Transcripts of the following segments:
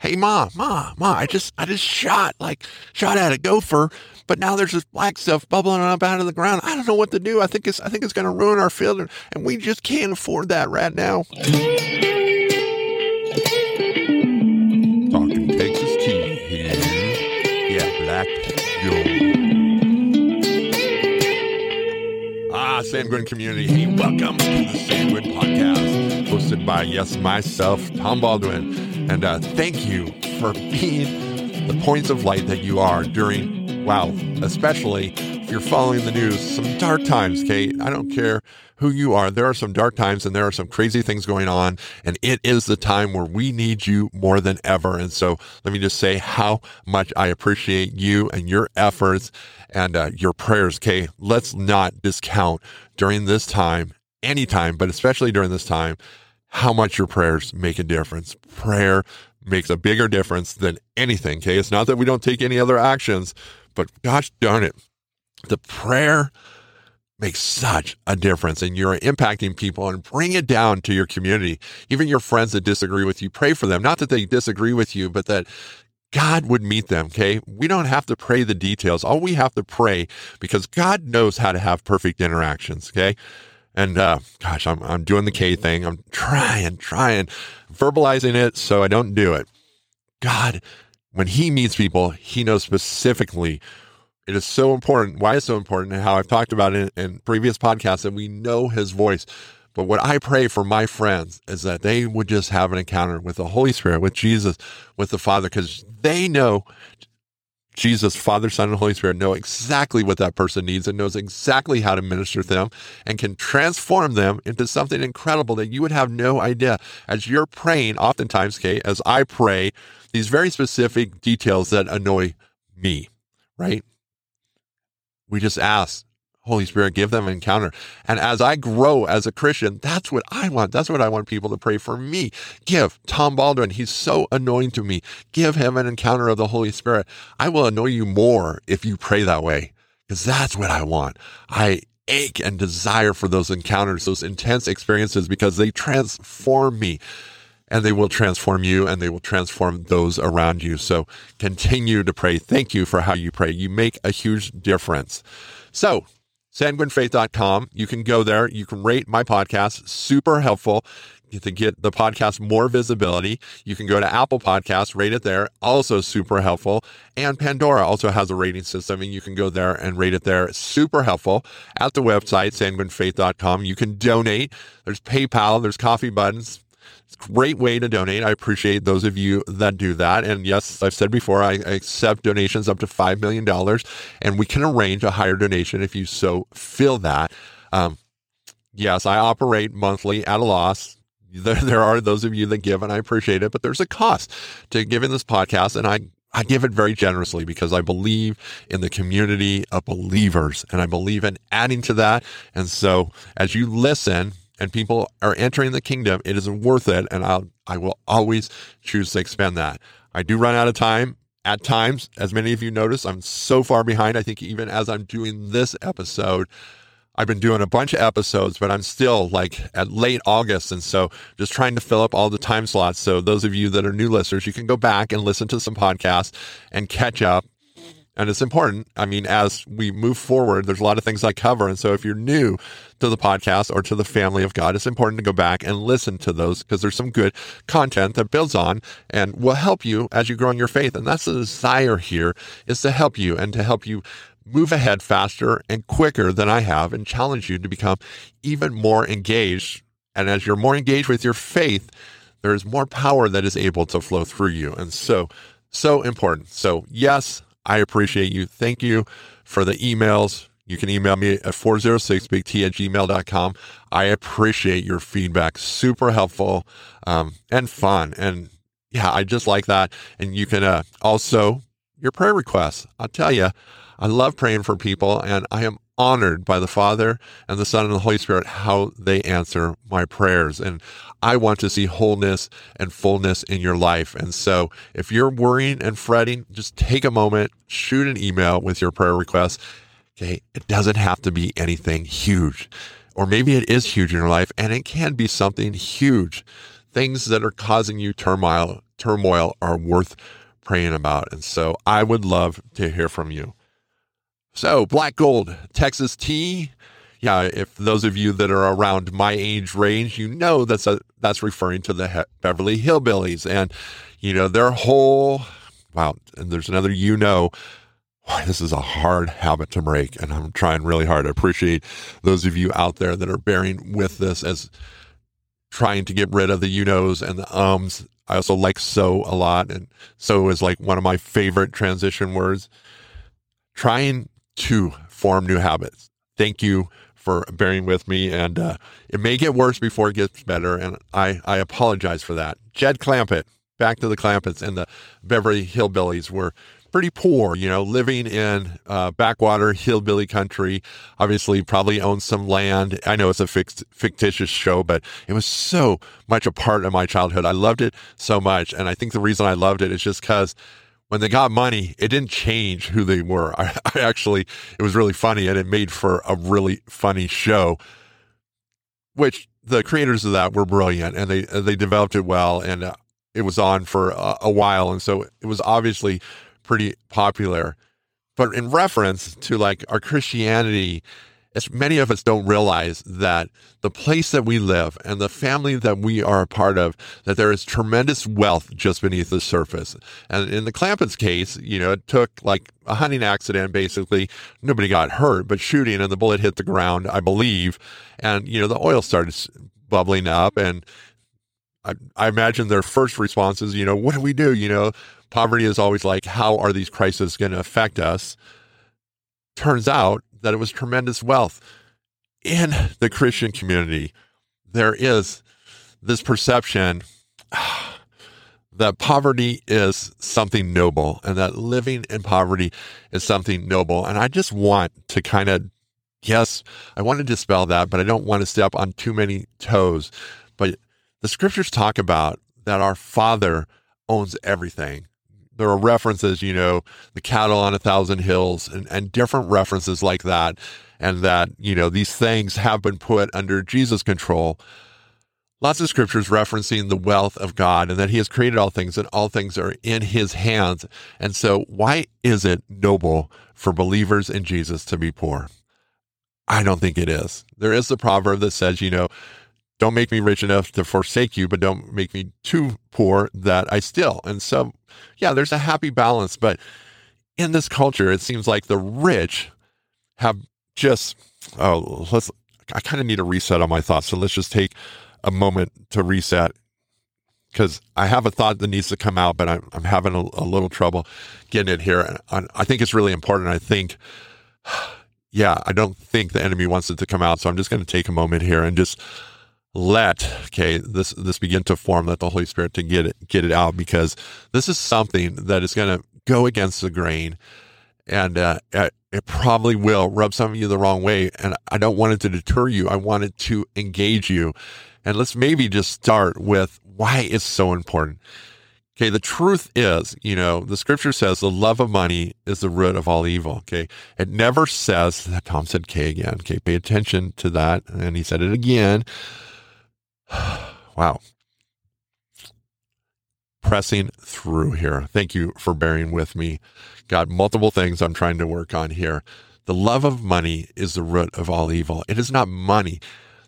Hey, ma, ma, ma, I just, I just shot, like, shot at a gopher, but now there's this black stuff bubbling up out of the ground. I don't know what to do. I think it's, I think it's going to ruin our field, and we just can't afford that right now. Talking Texas tea here. Yeah, black gold. Ah, Sanguine community. Hey, welcome to the Sanguine podcast, hosted by, yes, myself, Tom Baldwin. And uh, thank you for being the points of light that you are during, wow, especially if you're following the news, some dark times, Kate. I don't care who you are. There are some dark times and there are some crazy things going on. And it is the time where we need you more than ever. And so let me just say how much I appreciate you and your efforts and uh, your prayers, Kate. Let's not discount during this time, anytime, but especially during this time, how much your prayers make a difference. Prayer makes a bigger difference than anything. Okay. It's not that we don't take any other actions, but gosh darn it, the prayer makes such a difference and you're impacting people and bring it down to your community. Even your friends that disagree with you, pray for them. Not that they disagree with you, but that God would meet them. Okay. We don't have to pray the details. All we have to pray because God knows how to have perfect interactions. Okay. And uh, gosh, I'm, I'm doing the K thing. I'm trying, trying, verbalizing it so I don't do it. God, when He meets people, He knows specifically. It is so important. Why it's so important, and how I've talked about it in, previous podcasts, that we know His voice. But what I pray for my friends is that they would just have an encounter with the Holy Spirit, with Jesus, with the Father, because they know Jesus, Father, Son, and Holy Spirit know exactly what that person needs and knows exactly how to minister to them and can transform them into something incredible that you would have no idea. As you're praying, oftentimes, Kate, as I pray, these very specific details that annoy me, right? We just ask, Holy Spirit, give them an encounter. And as I grow as a Christian, that's what I want. That's what I want people to pray for me. Give Tom Baldwin, he's so annoying to me. Give him an encounter of the Holy Spirit. I will annoy you more if you pray that way, because that's what I want. I ache and desire for those encounters, those intense experiences, because they transform me and they will transform you and they will transform those around you. So continue to pray. Thank you for how you pray. You make a huge difference. So sanguinefaith.com. You can go there. You can rate my podcast. Super helpful to get the podcast more visibility. You can go to Apple Podcasts, rate it there. Also super helpful. And Pandora also has a rating system and you can go there and rate it there. Super helpful. At the website, sanguinefaith.com, you can donate. There's PayPal, there's coffee buttons, great way to donate. I appreciate those of you that do that. And yes, I've said before, I accept donations up to $5 million, and we can arrange a higher donation if you so feel that. Um, yes, I operate monthly at a loss. There, there are those of you that give, and I appreciate it, but there's a cost to giving this podcast, and I I give it very generously because I believe in the community of believers and I believe in adding to that. And so as you listen, and people are entering the kingdom, it is worth it. And I'll, I will always choose to expend that. I do run out of time at times. As many of you notice, I'm so far behind. I think even as I'm doing this episode, I've been doing a bunch of episodes, but I'm still like at late August. And so just trying to fill up all the time slots. So those of you that are new listeners, you can go back and listen to some podcasts and catch up and it's important. I mean, as we move forward, there's a lot of things I cover. And so if you're new to the podcast or to the family of God, it's important to go back and listen to those because there's some good content that builds on and will help you as you grow in your faith. And that's the desire here is to help you and to help you move ahead faster and quicker than I have and challenge you to become even more engaged. And as you're more engaged with your faith, there is more power that is able to flow through you. And so, so important. So, yes, I appreciate you. Thank you for the emails. You can email me at 406bigt at gmail.com. I appreciate your feedback. Super helpful um, and fun. And yeah, I just like that. And you can uh, also, your prayer requests. I'll tell you, I love praying for people and I am honored by the Father and the Son and the Holy Spirit how they answer my prayers. And I want to see wholeness and fullness in your life. And so if you're worrying and fretting, just take a moment, shoot an email with your prayer request. Okay. It doesn't have to be anything huge, or maybe it is huge in your life and it can be something huge things that are causing you turmoil turmoil are worth praying about. And so I would love to hear from you. So, Black Gold, Texas tea. Yeah, if those of you that are around my age range, you know that's a, that's referring to the he- Beverly Hillbillies and you know their whole wow, and there's another you know this is a hard habit to break, and I'm trying really hard. I appreciate those of you out there that are bearing with this as trying to get rid of the you knows and the ums. I also like so a lot, and so is like one of my favorite transition words. Trying to form new habits. Thank you for bearing with me, and uh, it may get worse before it gets better, and I I apologize for that. Jed Clampett, back to the Clampetts and the Beverly Hillbillies were pretty poor, you know, living in uh, backwater hillbilly country. Obviously, probably owned some land. I know it's a fixed, fictitious show, but it was so much a part of my childhood. I loved it so much. And I think the reason I loved it is just because when they got money, it didn't change who they were. I, I actually, it was really funny and it made for a really funny show, which the creators of that were brilliant and they, they developed it well. And uh, it was on for a, a while. And so it was obviously pretty popular. But in reference to like our Christianity, as many of us don't realize that the place that we live and the family that we are a part of, that there is tremendous wealth just beneath the surface. And in the Clampett's case, you know, it took like a hunting accident, basically. Nobody got hurt, but shooting and the bullet hit the ground, I believe. And, you know, the oil started bubbling up and I, I imagine their first response is, you know, what do we do? You know, poverty is always like, how are these crises going to affect us? Turns out that it was tremendous wealth. In the Christian community, there is this perception that poverty is something noble and that living in poverty is something noble. And I just want to kind of, yes, I want to dispel that, but I don't want to step on too many toes. But the scriptures talk about that our Father owns everything. There are references, you know, the cattle on a thousand hills and, and different references like that. And that, you know, these things have been put under Jesus' control. Lots of scriptures referencing the wealth of God and that He has created all things and all things are in His hands. And so, why is it noble for believers in Jesus to be poor? I don't think it is. There is the proverb that says, you know, don't make me rich enough to forsake you, but don't make me too poor that I still. And so, yeah, there's a happy balance. But in this culture, it seems like the rich have just, oh, let's, I kind of need a reset on my thoughts. So let's just take a moment to reset because I have a thought that needs to come out, but I'm, I'm having a, a little trouble getting it here. And I, I think it's really important. I think, yeah, I don't think the enemy wants it to come out. So I'm just going to take a moment here and just let okay this this begin to form let the holy spirit to get it get it out because this is something that is going to go against the grain and uh, it probably will rub some of you the wrong way and i don't want it to deter you. I want it to engage you. And let's maybe just start with why it's so important. Okay the truth is you know the scripture says the love of money is the root of all evil okay? It never says that tom said k again okay? Pay attention to that and he said it again wow. Pressing through here. Thank you for bearing with me. Got multiple things I'm trying to work on here. The love of money is the root of all evil. It is not money.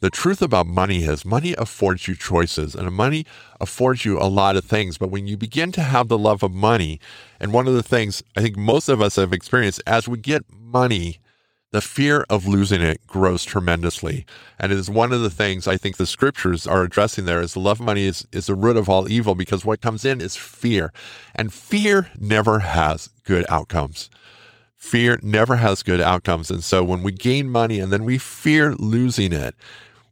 The truth about money is money affords you choices and money affords you a lot of things. But when you begin to have the love of money, and one of the things I think most of us have experienced as we get money, the fear of losing it grows tremendously. And it is one of the things I think the scriptures are addressing there is the love of money is, is the root of all evil because what comes in is fear. And fear never has good outcomes. Fear never has good outcomes. And so when we gain money and then we fear losing it,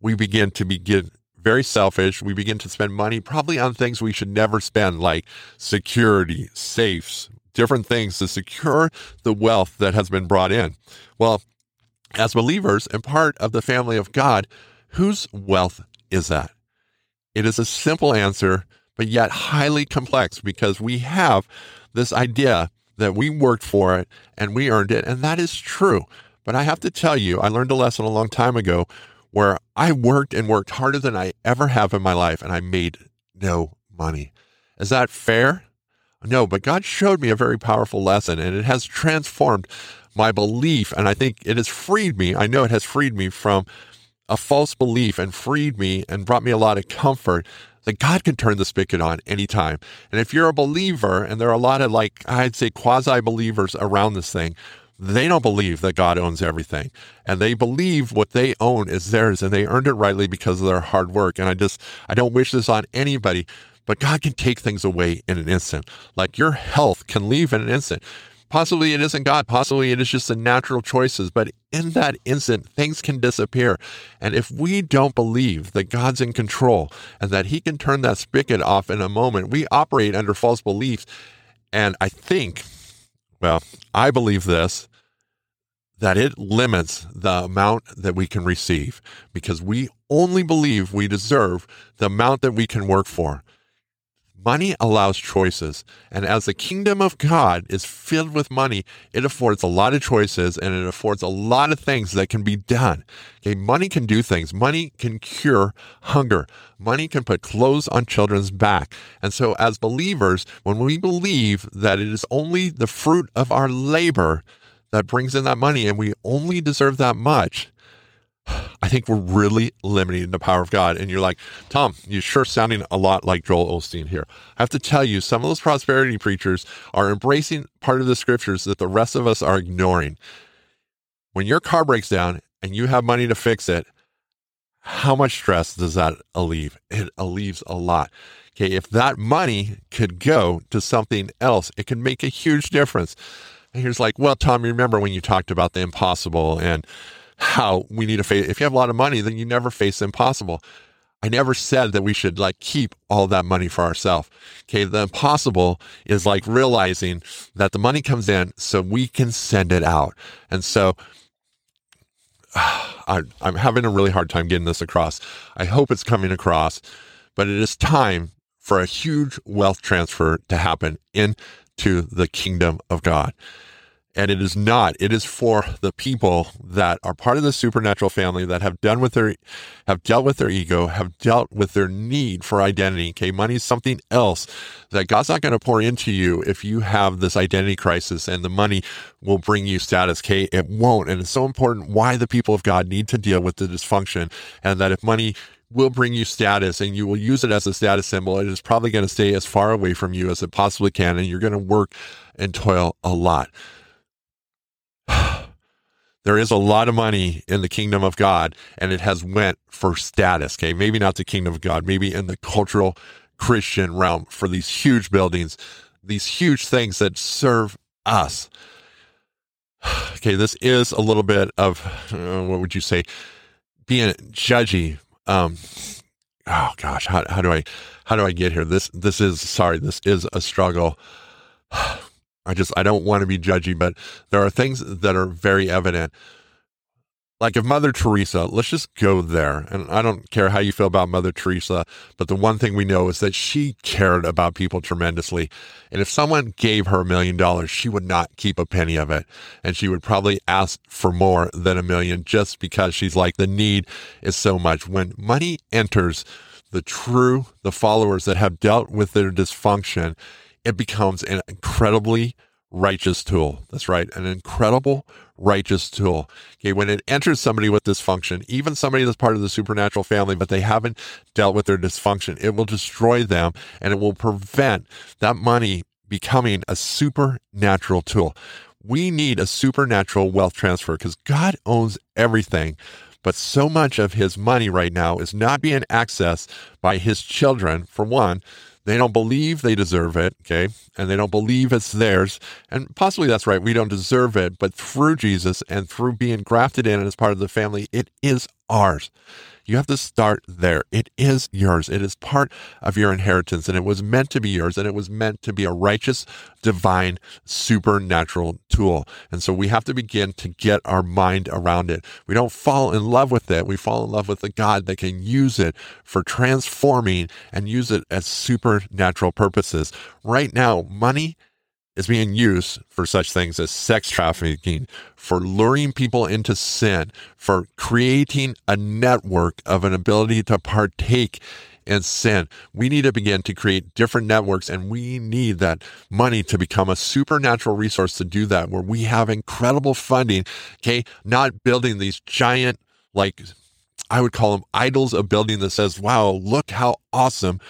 we begin to begin very selfish. We begin to spend money probably on things we should never spend, like security, safes, different things to secure the wealth that has been brought in. Well, as believers and part of the family of God, whose wealth is that? It is a simple answer, but yet highly complex because we have this idea that we worked for it and we earned it, and that is true. But I have to tell you, I learned a lesson a long time ago where I worked and worked harder than I ever have in my life, and I made no money. Is that fair? No, but God showed me a very powerful lesson and it has transformed my belief. And I think it has freed me. I know it has freed me from a false belief and freed me and brought me a lot of comfort that God can turn the spigot on anytime. And if you're a believer, and there are a lot of like, I'd say quasi believers around this thing, they don't believe that God owns everything. And they believe what they own is theirs and they earned it rightly because of their hard work. And I just, I don't wish this on anybody, but God can take things away in an instant. Like your health can leave in an instant. Possibly it isn't God. Possibly it is just the natural choices. But in that instant, things can disappear. And if we don't believe that God's in control and that He can turn that spigot off in a moment, we operate under false beliefs. And I think, well, I believe this that it limits the amount that we can receive because we only believe we deserve the amount that we can work for. Money allows choices. And as the kingdom of God is filled with money, it affords a lot of choices and it affords a lot of things that can be done. Okay, money can do things. Money can cure hunger. Money can put clothes on children's back. And so as believers, when we believe that it is only the fruit of our labor that brings in that money and we only deserve that much, I think we're really limiting the power of God. And you're like, Tom, you're sure sounding a lot like Joel Osteen here. I have to tell you, some of those prosperity preachers are embracing part of the scriptures that the rest of us are ignoring. When your car breaks down and you have money to fix it, how much stress does that alleviate? It alleviates a lot. Okay, if that money could go to something else, it could make a huge difference. And here's like, well, Tom, you remember when you talked about the impossible and how we need to face. If you have a lot of money, then you never face the impossible. I never said that we should like keep all that money for ourselves. Okay. The impossible is like realizing that the money comes in so we can send it out. And so I, I'm having a really hard time getting this across. I hope it's coming across, but it is time for a huge wealth transfer to happen into the kingdom of God. And it is not. It is for the people that are part of the supernatural family that have done with their, have dealt with their ego, have dealt with their need for identity. Okay. Money is something else that God's not going to pour into you if you have this identity crisis and the money will bring you status. Okay. It won't. And it's so important why the people of God need to deal with the dysfunction and that if money will bring you status and you will use it as a status symbol. It is probably going to stay as far away from you as it possibly can. And you're going to work and toil a lot. There is a lot of money in the kingdom of God and it has went for status. Okay. Maybe not the kingdom of God, maybe in the cultural Christian realm for these huge buildings, these huge things that serve us. Okay. This is a little bit of, uh, what would you say, being judgy. Um, oh gosh, how, how do I, how do I get here? This, this is, sorry, this is a struggle. I just, I don't want to be judgy, but there are things that are very evident. Like if Mother Teresa, let's just go there. And I don't care how you feel about Mother Teresa, but the one thing we know is that she cared about people tremendously. And if someone gave her a million dollars, she would not keep a penny of it. And she would probably ask for more than a million just because she's like, the need is so much. When money enters the true, the followers that have dealt with their dysfunction, it becomes an incredibly righteous tool. That's right, an incredible righteous tool. Okay, when it enters somebody with dysfunction, even somebody that's part of the supernatural family, but they haven't dealt with their dysfunction, it will destroy them and it will prevent that money becoming a supernatural tool. We need a supernatural wealth transfer because God owns everything. But so much of his money right now is not being accessed by his children, for one. They don't believe they deserve it, okay? And they don't believe it's theirs. And possibly that's right. We don't deserve it, but through Jesus and through being grafted in as part of the family, it is ours. You have to start there. It is yours. It is part of your inheritance and it was meant to be yours and it was meant to be a righteous, divine, supernatural tool. And so we have to begin to get our mind around it. We don't fall in love with it. We fall in love with the God that can use it for transforming and use it as supernatural purposes. Right now, money is being used for such things as sex trafficking, for luring people into sin, for creating a network of an ability to partake in sin. We need to begin to create different networks and we need that money to become a supernatural resource to do that where we have incredible funding. Okay. Not building these giant, like, I would call them idols of building that says, wow, look how awesome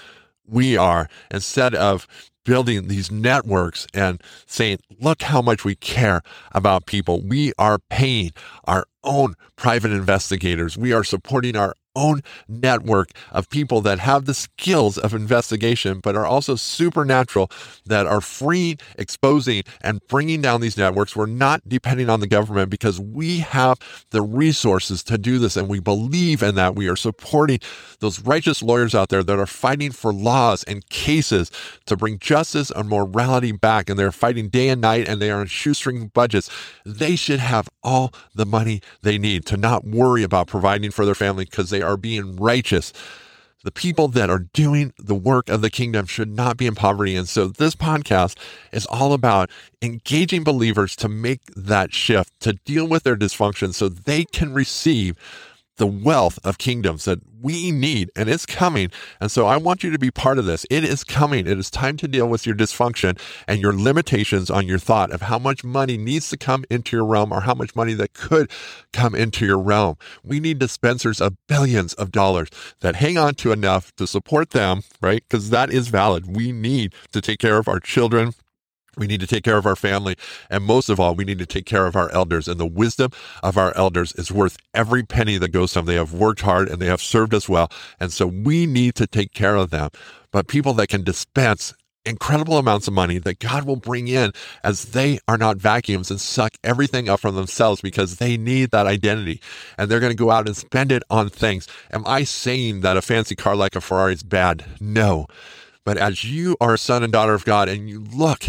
we are instead of building these networks and saying, look how much we care about people. We are paying our own private investigators. We are supporting our own network of people that have the skills of investigation, but are also supernatural, that are freeing, exposing, and bringing down these networks. We're not depending on the government because we have the resources to do this, and we believe in that. We are supporting those righteous lawyers out there that are fighting for laws and cases to bring justice and morality back, and they're fighting day and night, and they are on shoestring budgets. They should have all the money they need to not worry about providing for their family because they are being righteous. The people that are doing the work of the kingdom should not be in poverty. And so this podcast is all about engaging believers to make that shift, to deal with their dysfunction so they can receive the wealth of kingdoms that we need and it's coming. And so I want you to be part of this. It is coming. It is time to deal with your dysfunction and your limitations on your thought of how much money needs to come into your realm or how much money that could come into your realm. We need dispensers of billions of dollars that hang on to enough to support them, right? Because that is valid. We need to take care of our children, we need to take care of our family. And most of all, we need to take care of our elders. And the wisdom of our elders is worth every penny that goes to them. They have worked hard and they have served us well. And so we need to take care of them. But people that can dispense incredible amounts of money that God will bring in as they are not vacuums and suck everything up from themselves because they need that identity and they're going to go out and spend it on things. Am I saying that a fancy car like a Ferrari is bad? No. But as you are a son and daughter of God and you look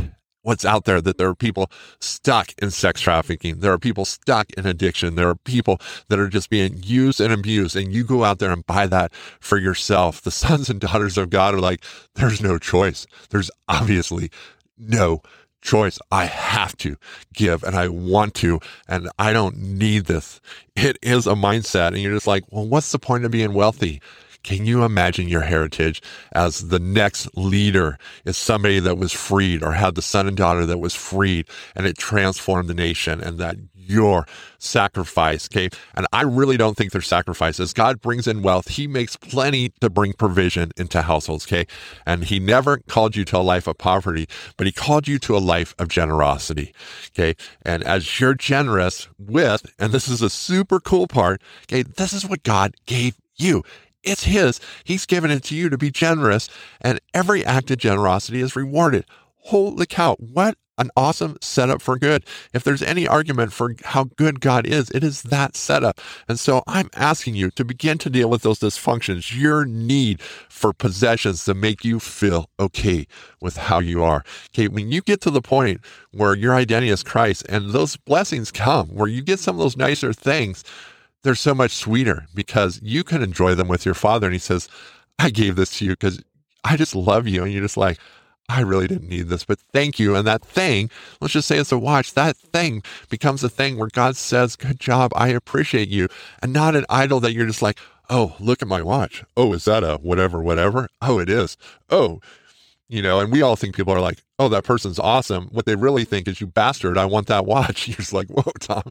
what's out there that there are people stuck in sex trafficking. There are people stuck in addiction. There are people that are just being used and abused. And you go out there and buy that for yourself. The sons and daughters of God are like, there's no choice. There's obviously no choice. I have to give and I want to, and I don't need this. It is a mindset. And you're just like, well, what's the point of being wealthy? Can you imagine your heritage as the next leader is somebody that was freed or had the son and daughter that was freed and it transformed the nation and that your sacrifice, okay? And I really don't think there's sacrifices. God brings in wealth. He makes plenty to bring provision into households, okay? And he never called you to a life of poverty, but he called you to a life of generosity, okay? And as you're generous with, and this is a super cool part, okay, this is what God gave you. It's His. He's given it to you to be generous, and every act of generosity is rewarded. Holy cow, what an awesome setup for good. If there's any argument for how good God is, it is that setup. And so I'm asking you to begin to deal with those dysfunctions, your need for possessions to make you feel okay with how you are. Okay, when you get to the point where your identity is Christ and those blessings come, where you get some of those nicer things, they're so much sweeter because you can enjoy them with your father. And he says, I gave this to you because I just love you. And you're just like, I really didn't need this, but thank you. And that thing, let's just say it's a watch, that thing becomes a thing where God says, Good job, I appreciate you. And not an idol that you're just like, Oh, look at my watch. Oh, is that a whatever, whatever? Oh, it is. Oh, you know, and we all think people are like, oh, that person's awesome. What they really think is, you bastard, I want that watch. You're just like, whoa, Tom.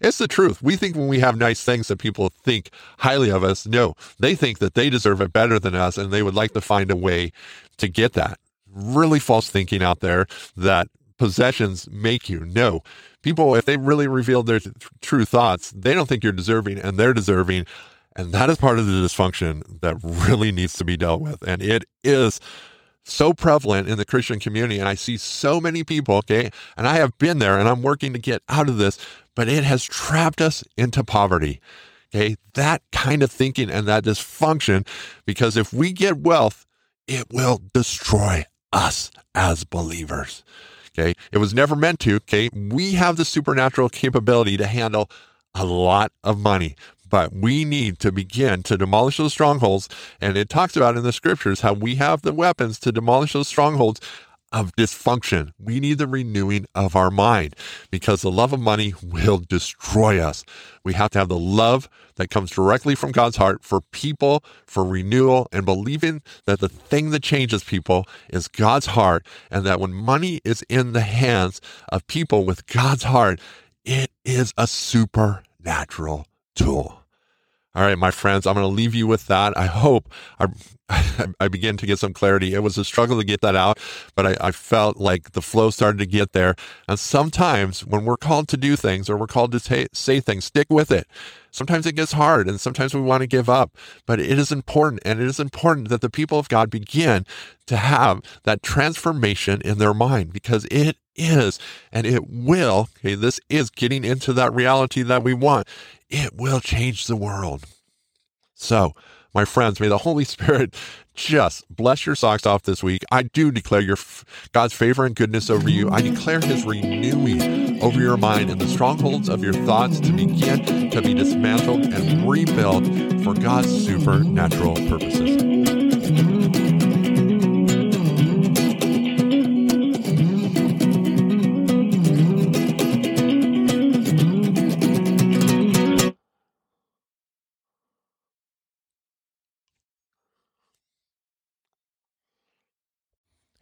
It's the truth. We think when we have nice things that people think highly of us. No, they think that they deserve it better than us and they would like to find a way to get that. Really false thinking out there that possessions make you. No, people, if they really reveal their th- true thoughts, they don't think you're deserving and they're deserving. And that is part of the dysfunction that really needs to be dealt with. And it is so prevalent in the Christian community. And I see so many people, okay, and I have been there and I'm working to get out of this, but it has trapped us into poverty. Okay, that kind of thinking and that dysfunction, because if we get wealth, it will destroy us as believers. Okay, it was never meant to. Okay, we have the supernatural capability to handle a lot of money, but we need to begin to demolish those strongholds. And it talks about in the scriptures how we have the weapons to demolish those strongholds of dysfunction. We need the renewing of our mind because the love of money will destroy us. We have to have the love that comes directly from God's heart for people, for renewal, and believing that the thing that changes people is God's heart, and that when money is in the hands of people with God's heart, it is a supernatural tool. All right, my friends, I'm going to leave you with that. I hope I, I begin to get some clarity. It was a struggle to get that out, but I, I, felt like the flow started to get there. And sometimes when we're called to do things or we're called to say, say things, stick with it. Sometimes it gets hard and sometimes we want to give up, but it is important. And it is important that the people of God begin to have that transformation in their mind because it is and it will. Okay, this is getting into that reality that we want it will change the world. So, my friends, may the Holy Spirit just bless your socks off this week. I do declare your God's favor and goodness over you. I declare his renewing over your mind and the strongholds of your thoughts to begin to be dismantled and rebuilt for God's supernatural purposes.